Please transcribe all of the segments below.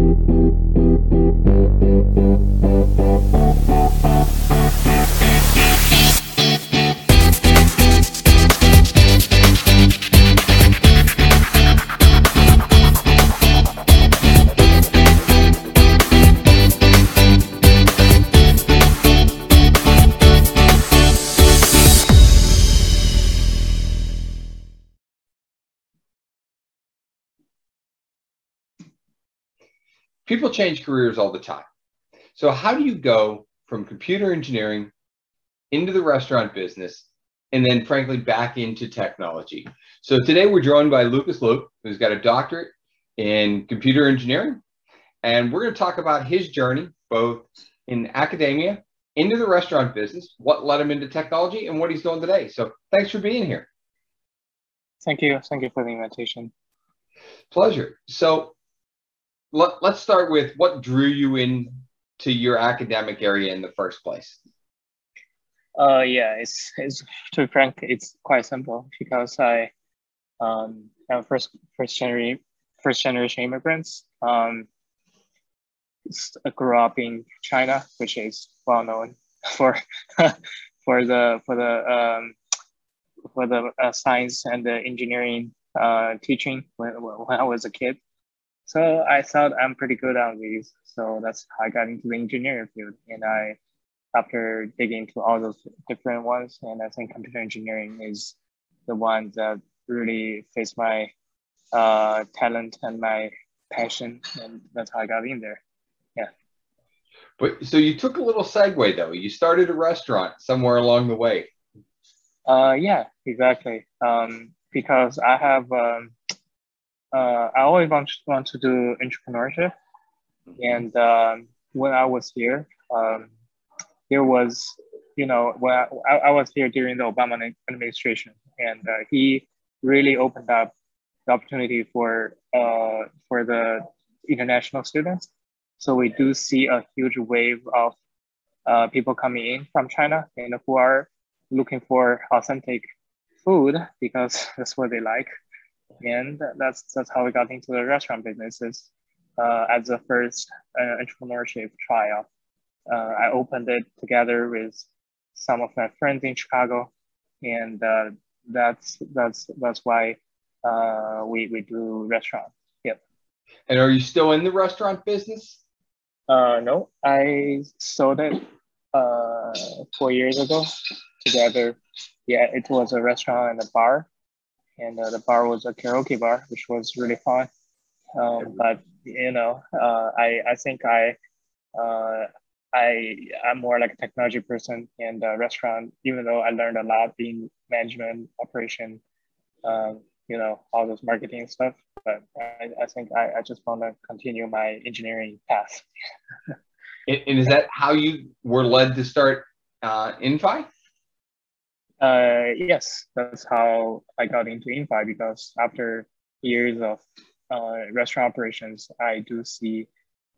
people change careers all the time. So, how do you go from computer engineering into the restaurant business and then, frankly, back into technology? So, today we're joined by Lucas Luke, who's got a doctorate in computer engineering. And we're going to talk about his journey, both in academia, into the restaurant business, what led him into technology, and what he's doing today. So, thanks for being here. Thank you. Thank you for the invitation. Pleasure. So, let, us start with what drew you in to your academic area in the first place. Uh, yeah, it's, it's to be frank, it's quite simple because I um, am first first generation first generation immigrants. Um, I grew up in China, which is well known for for the for the um, for the uh, science and the engineering uh, teaching when, when I was a kid. So I thought I'm pretty good on these. So that's how I got into the engineering field. And I, after digging into all those different ones, and I think computer engineering is the one that really fits my uh, talent and my passion. And that's how I got in there. Yeah. But so you took a little segue though. You started a restaurant somewhere along the way. Uh, yeah, exactly. Um, because I have um, uh, I always want to, want to do entrepreneurship. And um, when I was here, um, there was, you know, when I, I, was here during the Obama administration, and uh, he really opened up the opportunity for uh, for the international students. So we do see a huge wave of uh, people coming in from China and who are looking for authentic food because that's what they like and that's that's how we got into the restaurant businesses uh, as the first uh, entrepreneurship trial. Uh, I opened it together with some of my friends in Chicago, and uh, that's that's that's why uh, we we do restaurant. Yep. And are you still in the restaurant business? Uh, no, I sold it four years ago. Together, yeah, it was a restaurant and a bar and uh, the bar was a karaoke bar, which was really fun. Um, but you know, uh, I I think I uh, I I'm more like a technology person and a restaurant. Even though I learned a lot being management, operation, um, you know, all those marketing stuff. But I, I think I, I just want to continue my engineering path. and, and, is that how you were led to start uh, Infi? Uh, yes, that's how I got into Infi because after years of uh, restaurant operations, I do see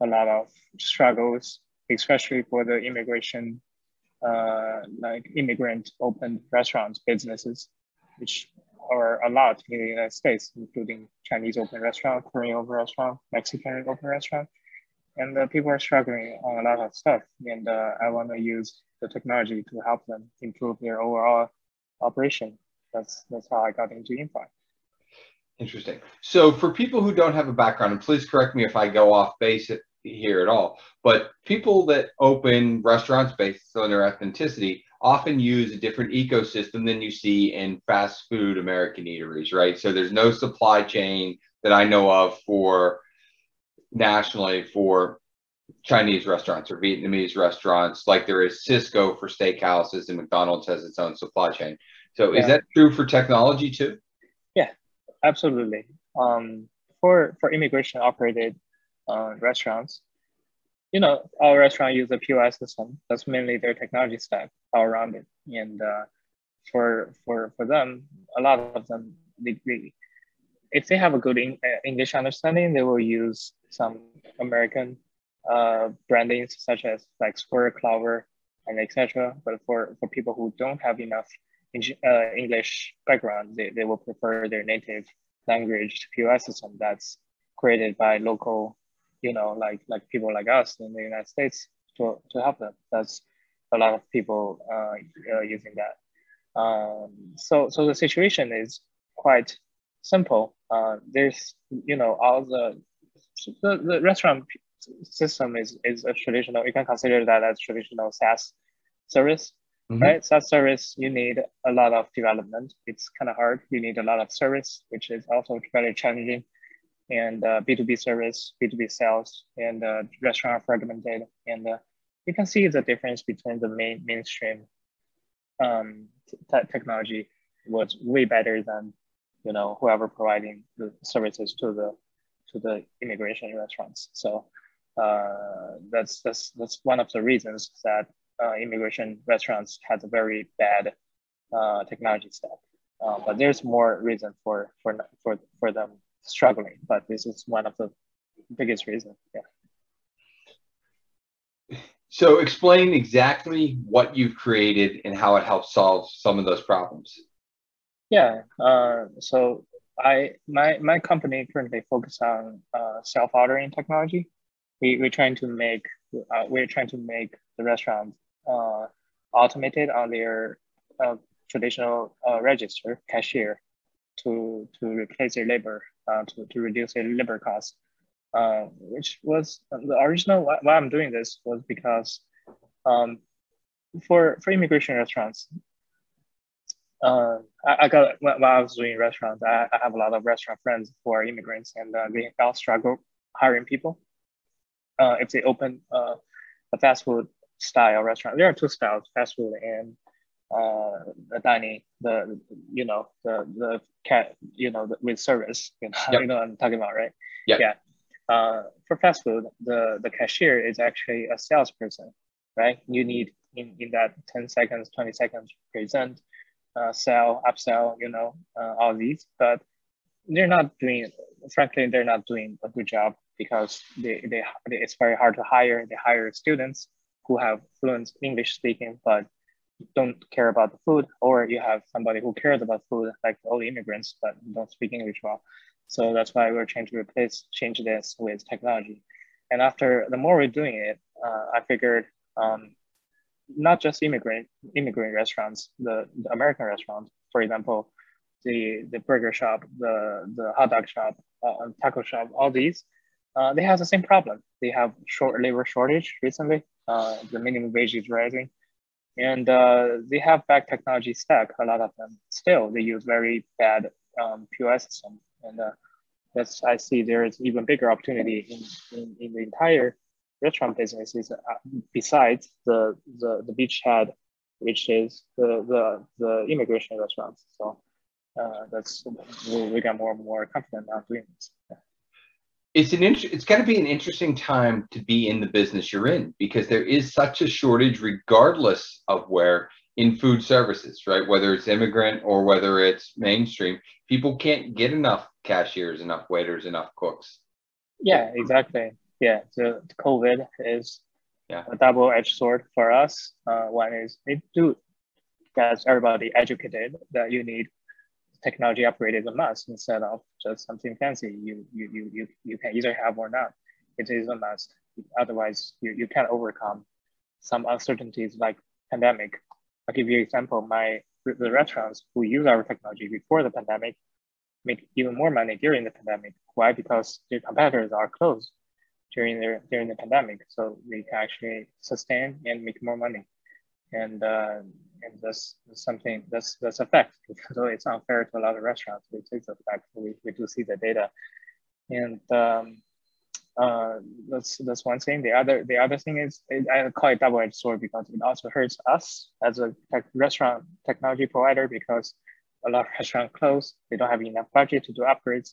a lot of struggles, especially for the immigration, uh, like immigrant opened restaurants, businesses, which are a lot in the United States, including Chinese open restaurant, Korean open restaurant, Mexican open restaurant. And uh, people are struggling on a lot of stuff. And uh, I want to use the technology to help them improve their overall operation. That's that's how I got into Infi. Interesting. So for people who don't have a background, and please correct me if I go off base here at all, but people that open restaurants based on their ethnicity often use a different ecosystem than you see in fast food American eateries, right? So there's no supply chain that I know of for nationally for Chinese restaurants or Vietnamese restaurants, like there is Sysco for steakhouses and McDonald's has its own supply chain. So yeah. is that true for technology too? Yeah, absolutely. Um, for for immigration operated uh, restaurants, you know, our restaurant use a POS system. That's mainly their technology stack all around it. And uh, for for for them, a lot of them, they, they, if they have a good uh, English understanding, they will use some American uh, brandings such as like Square, Clover, and etc. But for, for people who don't have enough uh, English background, they, they will prefer their native language POS system that's created by local you know, like like people like us in the United States to, to help them. That's a lot of people uh, uh, using that. Um, so so the situation is quite simple. Uh, there's you know all the the, the restaurant system is is a traditional. You can consider that as traditional SaaS service, mm-hmm. right? SaaS service you need a lot of development. It's kind of hard. You need a lot of service, which is also very challenging and uh, B2B service, B2B sales, and uh, restaurant fragmented. And uh, you can see the difference between the main mainstream um, t- technology was way better than you know whoever providing the services to the to the immigration restaurants. So uh, that's that's that's one of the reasons that uh, immigration restaurants has a very bad uh, technology stack. Uh, but there's more reason for for for for them struggling, but this is one of the biggest reasons. Yeah. So explain exactly what you've created and how it helps solve some of those problems. Yeah. Uh, so I my my company currently focus on uh, self ordering technology. We we're trying to make uh, we're trying to make the restaurant uh, automated on their uh, traditional uh, register cashier to to replace their labor uh, to, to reduce their labor costs, uh, which was the original why, why I'm doing this was because um, for for immigration restaurants, uh, I, I, got while I was doing restaurants, I, I, have a lot of restaurant friends who are immigrants, and uh, they all struggle hiring people. Uh, if they open uh, a fast food style restaurant, there are two styles: fast food and uh, the dining, the you know the the cat, you know the, with service, you know, yep. you know what I'm talking about, right? Yep. Yeah. Uh, for fast food, the the cashier is actually a salesperson, right? You need in, in that 10 seconds, 20 seconds present, uh, sell, upsell, you know, uh, all these, but they're not doing, frankly, they're not doing a good job because they, they, it's very hard to hire. They hire students who have fluent English speaking, but don't care about the food, or you have somebody who cares about food, like all the immigrants, but don't speak English well. So that's why we're trying to replace, change this with technology. And after the more we're doing it, uh, I figured um, not just immigrant immigrant restaurants, the, the American restaurants, for example, the the burger shop, the the hot dog shop, uh, taco shop, all these, uh, they have the same problem. They have short labor shortage recently. Uh, the minimum wage is rising and uh, they have bad technology stack. A lot of them still they use very bad um, POS system, and uh, that's I see there is even bigger opportunity in, in, in the entire restaurant business is uh, besides the the the beachhead, which is the the the immigration restaurants. So uh, that's we, we got more and more confident now doing this. Yeah it's an int- it's got to be an interesting time to be in the business you're in because there is such a shortage regardless of where in food services right whether it's immigrant or whether it's mainstream people can't get enough cashiers enough waiters enough cooks yeah exactly yeah the, the covid is yeah. a double-edged sword for us. Uh, one is it do gets everybody educated that you need technology upgrade is a must instead of just something fancy. You you you you, you can either have or not. It is a must. Otherwise you, you can't overcome some uncertainties like pandemic. I'll give you an example. My the restaurants who use our technology before the pandemic make even more money during the pandemic. Why? Because their competitors are closed during their during the pandemic so they can actually sustain and make more money and uh, and that's something that's that's a fact. So it's unfair to a lot of restaurants. It is a fact. We, we do see the data, and um, uh, that's that's one thing. The other the other thing is I call it double edged sword because it also hurts us as a tech, restaurant technology provider because a lot of restaurants close. They don't have enough budget to do upgrades,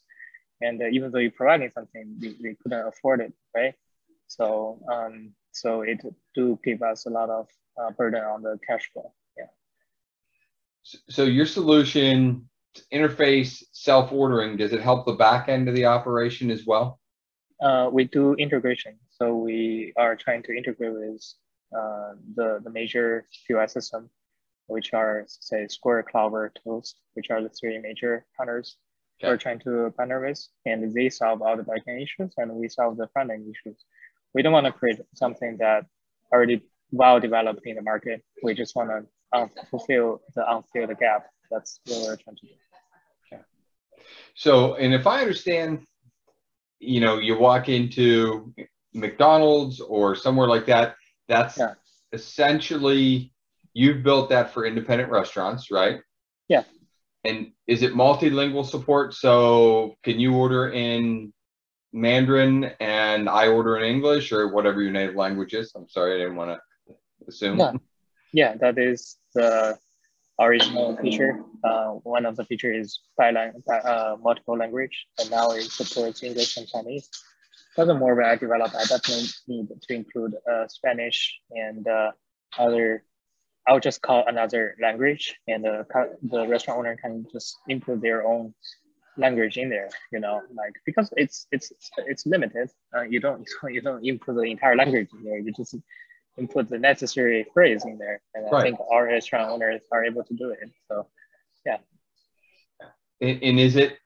and uh, even though you're providing something, they, they couldn't afford it, right? So um, so it do give us a lot of uh, burden on the cash flow. Yeah. So your solution interface self-ordering, does it help the back end of the operation as well? Uh, we do integration. So we are trying to integrate with uh, the, the major POS system, which are say Square, Clover, Toast, which are the three major counters. we're trying to partner with, and they solve all the backend issues, and we solve the front end issues. We don't want to create something that already well developed in the market. We just want to um, fulfill the unfilled gap. That's what we're trying to do. Okay. So, and if I understand, you know, you walk into McDonald's or somewhere like that, that's yeah. essentially you've built that for independent restaurants, right? Yeah. And is it multilingual support? So can you order in Mandarin and I order in English or whatever your native language is? I'm sorry, I didn't want to assume. Yeah, yeah that is the original feature. Uh, one of the features is bilingual, uh, multiple language, and now it supports English and Chinese. Furthermore, when I develop, I definitely need to include uh, Spanish and uh, other I'll just call another language and the, the restaurant owner can just input their own language in there, you know, like, because it's, it's, it's limited. Uh, you don't, you don't input the entire language in there. You just input the necessary phrase in there. And I think our restaurant owners are able to do it. So yeah. And, and is it,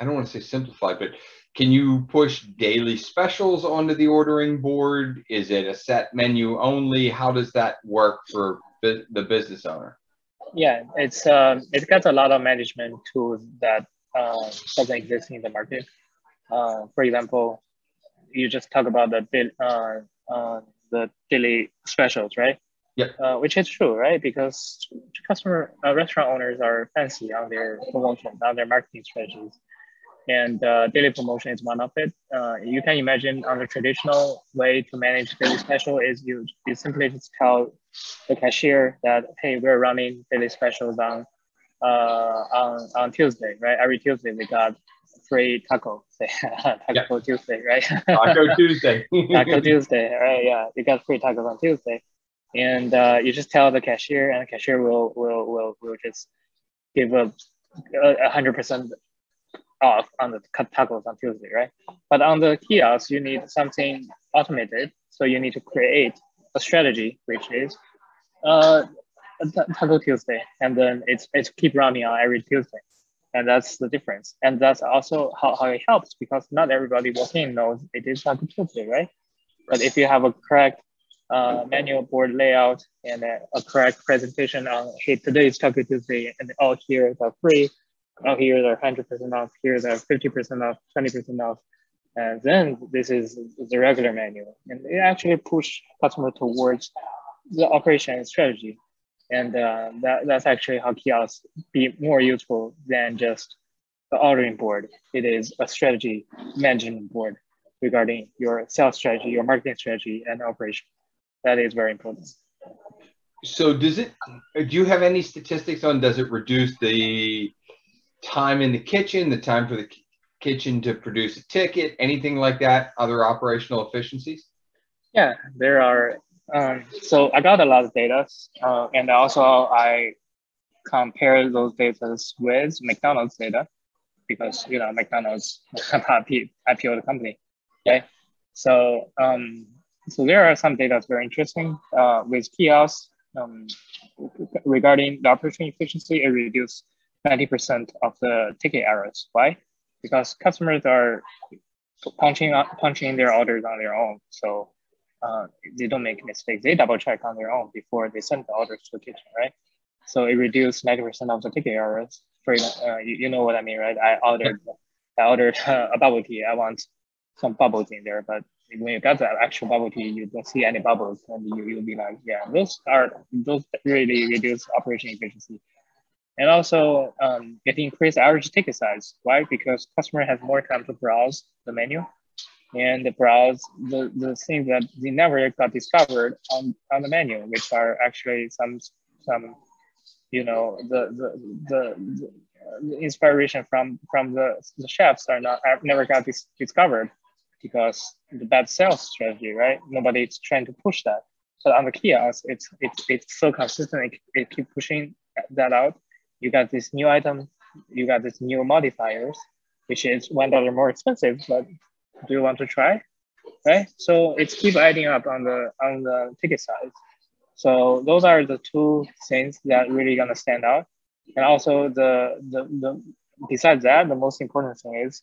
I don't want to say simplified, but can you push daily specials onto the ordering board? Is it a set menu only? How does that work for the business owner? Yeah, it's um, it got a lot of management tools that uh, doesn't exist in the market. Uh, for example, you just talk about the uh, uh, the daily specials, right? Yeah. Uh, which is true, right? Because customer uh, restaurant owners are fancy on their promotions, on their marketing strategies and uh, daily promotion is one of it. Uh, you can imagine on the traditional way to manage daily special is you, you simply just tell the cashier that, hey, we're running daily specials on, uh, on, on Tuesday, right? Every Tuesday we got free taco, say, taco yeah. Tuesday, right? taco Tuesday. taco Tuesday, right? Yeah, you got free tacos on Tuesday. And uh, you just tell the cashier and the cashier will, will, will, will just give a, a hundred percent off on the tacos on Tuesday, right? But on the kiosk, you need something automated. So you need to create a strategy, which is uh, Taco Tuesday, and then it's it's keep running on every Tuesday, and that's the difference. And that's also how, how it helps because not everybody walking knows it is Taco Tuesday, right? But if you have a correct uh, manual board layout and a, a correct presentation on hey today is Taco Tuesday, and all here are free oh, here they're 100% off, here they're 50% off, 20% off. And then this is the regular menu. And it actually push customer towards the operation strategy. And uh, that, that's actually how kiosks be more useful than just the ordering board. It is a strategy management board regarding your sales strategy, your marketing strategy, and operation. That is very important. So does it, do you have any statistics on, does it reduce the time in the kitchen, the time for the kitchen to produce a ticket, anything like that, other operational efficiencies? Yeah, there are. Um, so I got a lot of data, uh, and also I compare those data with McDonald's data because you know McDonald's IPO the company. Okay, so um, so there are some data that's very interesting uh, with kiosks um, regarding the operation efficiency. It reduced 90% of the ticket errors. Why? Because customers are punching punching their orders on their own. So uh, they don't make mistakes. They double check on their own before they send the orders to the kitchen, right? So it reduced 90% of the ticket errors. For uh, you, you know what I mean, right? I ordered I ordered uh, a bubble tea. I want some bubbles in there, but when you get the actual bubble tea, you don't see any bubbles, and you you'll be like, yeah, those are those really reduce operation efficiency. And also um, it increased average ticket size. Why? Because customer has more time to browse the menu and browse the, the things that they never got discovered on, on the menu, which are actually some some you know the the the, the inspiration from from the, the chefs are not never got dis- discovered because the bad sales strategy, right? Nobody's trying to push that. But on the kiosk, it's it's it's so consistent. It, it keep pushing that out you got this new item, you got this new modifiers, which is one dollar more expensive, but do you want to try? Right? So it's keep adding up on the on the ticket size. So those are the two things that really gonna stand out. And also the the the, besides that, the most important thing is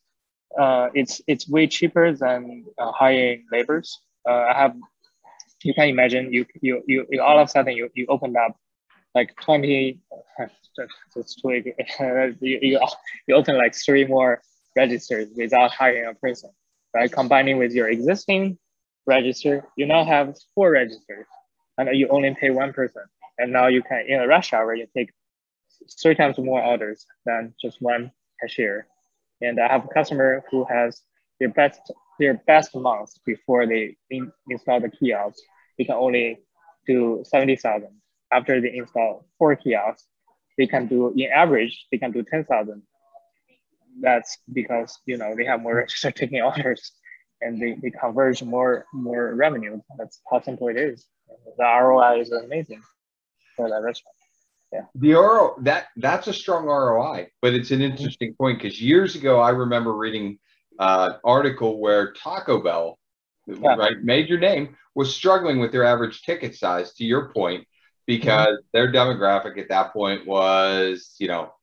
uh, it's it's way cheaper than uh, hiring laborers. Uh, I have you can imagine you you you, you all of a sudden you, you opened up like 20 that's too you, you, you open like three more registers without hiring a person. Right combining with your existing register you now have four registers and you only pay one person. And now you can in a rush hour you take three times more orders than just one cashier. And i have a customer who has their best their best month before they in, install the kiosk. They can only do 70000 after they install four kiosks, they can do, in average, they can do 10,000. That's because, you know, they have more register taking orders and they, they converge more, more revenue. That's how simple it is. The ROI is amazing for that restaurant. Yeah. The RO that that's a strong ROI, but it's an interesting point because years ago I remember reading uh, article where Taco Bell, yeah. right, major name, was struggling with their average ticket size. To your point, because mm-hmm. their demographic at that point was, you know,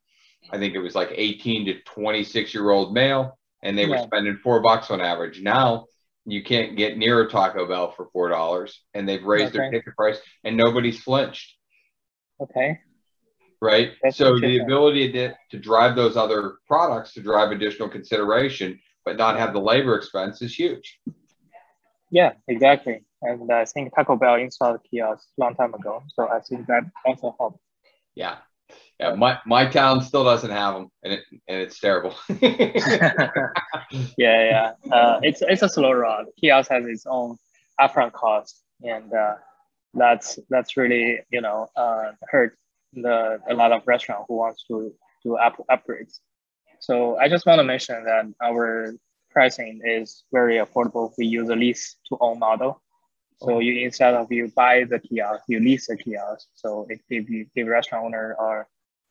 I think it was like 18 to 26 year old male, and they yeah. were spending four bucks on average. Now you can't get near a Taco Bell for four dollars, and they've raised okay. their ticket price, and nobody's flinched. Okay. Right. That's so the ability to, to drive those other products to drive additional consideration, but not have the labor expense is huge. Yeah, exactly. And I think Taco Bell installed kiosks a long time ago. So I think that also helped. Yeah. Yeah, my, my town still doesn't have them, and it and it's terrible. yeah, yeah, uh, it's it's a slow road. Kiosk has its own upfront cost, and uh, that's that's really you know uh, hurt the a lot of restaurant who wants to do up, upgrades. So I just want to mention that our pricing is very affordable. We use a lease to own model. So you instead of you buy the kiosk, you lease the kiosk. So it gives you give restaurant owner a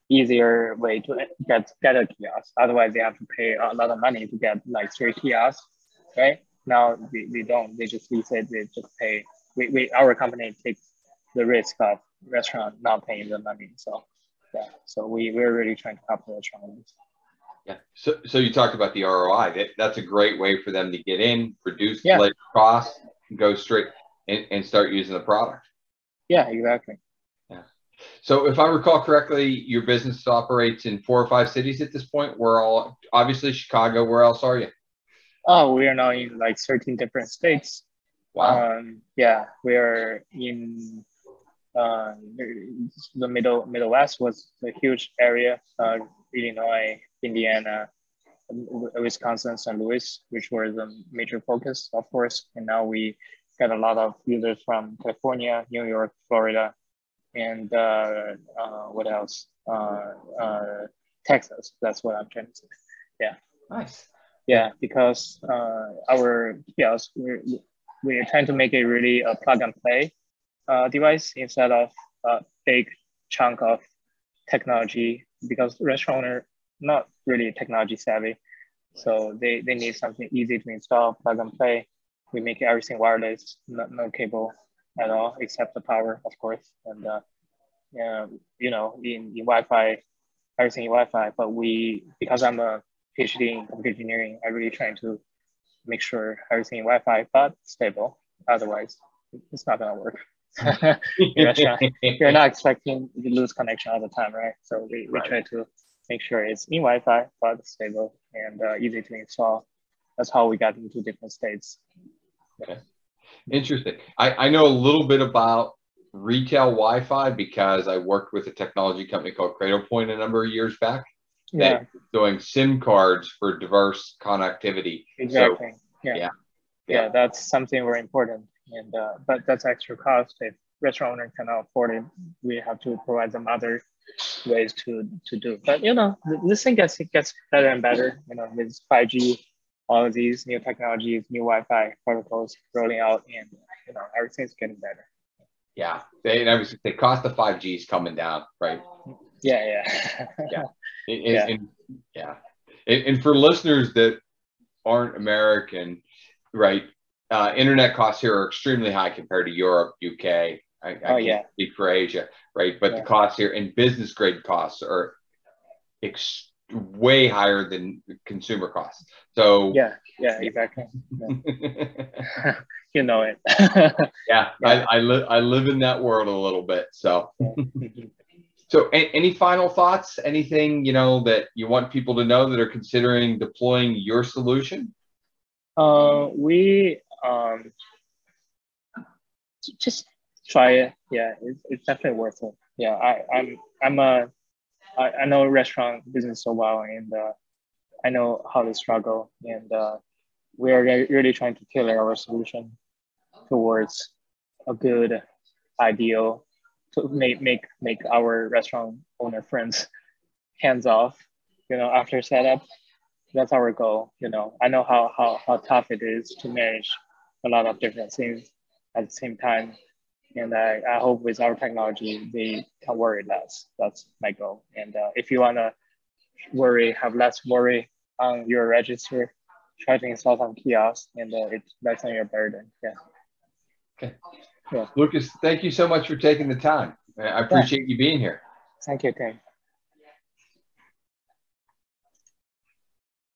easier way to get get a kiosk. Otherwise, they have to pay a lot of money to get like three kiosks, right? Now we, we don't. They just lease it. They just pay. We, we our company takes the risk of restaurant not paying the money. So yeah. So we we're really trying to help the restaurants. Yeah. So, so you talked about the ROI. That, that's a great way for them to get in, reduce yeah. labor costs, go straight and, and start using the product. Yeah, exactly. Yeah. So if I recall correctly, your business operates in four or five cities at this point. We're all obviously Chicago. Where else are you? Oh, we are now in like 13 different states. Wow. Um, yeah, we are in uh, the middle Middle West was a huge area. Uh, Illinois, Indiana, Wisconsin, St. Louis, which were the major focus, of course. And now we get a lot of users from California, New York, Florida, and uh, uh, what else? Uh, uh Texas. That's what I'm trying to say. Yeah. Nice. Yeah, because uh, our kiosk, we're, we're trying to make it really a plug and play uh, device instead of a big chunk of technology because restaurant owner not really technology savvy. So they, they need something easy to install, plug and play, we make everything wireless, no, no cable at all except the power, of course. And uh, yeah, you know, in, in Wi-Fi, everything in Wi-Fi. But we, because I'm a PhD in computer engineering, I really trying to make sure everything in Wi-Fi but stable. Otherwise, it's not gonna work. you're, you're, not expecting to lose connection all the time, right? So we, we right. try to make sure it's in Wi-Fi but stable and uh, easy to install. That's how we got into different states. Okay. Interesting. I, I know a little bit about retail Wi-Fi because I worked with a technology company called Cradlepoint a number of years back. Yeah. Doing SIM cards for diverse connectivity. Exactly. So, yeah. yeah. yeah. that's something very important. And uh, but that's extra cost. If restaurant owner cannot afford it, we have to provide them other ways to to do. But you know, this thing gets it gets better and better. You know, with 5G all of these new technologies, new Wi-Fi protocols rolling out, and you know everything's getting better. Yeah, they obviously the cost of five G is coming down, right? Yeah, yeah, yeah, it, yeah. And, yeah. And, and, for listeners that aren't American, right? Uh, internet costs here are extremely high compared to Europe, UK. I, I oh, yeah. speak for Asia, right? But yeah. the costs here and business grade costs are ex- way higher than consumer costs. So yeah, yeah, exactly. Yeah. you know it. yeah, yeah, I, I live I live in that world a little bit. So. So, any final thoughts? Anything you know that you want people to know that are considering deploying your solution? Uh, we um, just try it. Yeah, it's, it's definitely worth it. Yeah, I, I'm I'm a I, I know restaurant business so well, and uh, I know how to struggle, and uh, we are really trying to tailor our solution towards a good ideal to make make make our restaurant owner friends hands off. You know, after setup, that's our goal. You know, I know how how how tough it is to manage a lot of different things at the same time and I, I hope with our technology they can worry less. That's my goal. And uh, if you wanna worry, have less worry on your register, try to install some kiosks, and uh, it lessen your burden. Yeah. Okay. Yeah. Lucas, thank you so much for taking the time. I appreciate yeah. you being here. Thank you, Tim.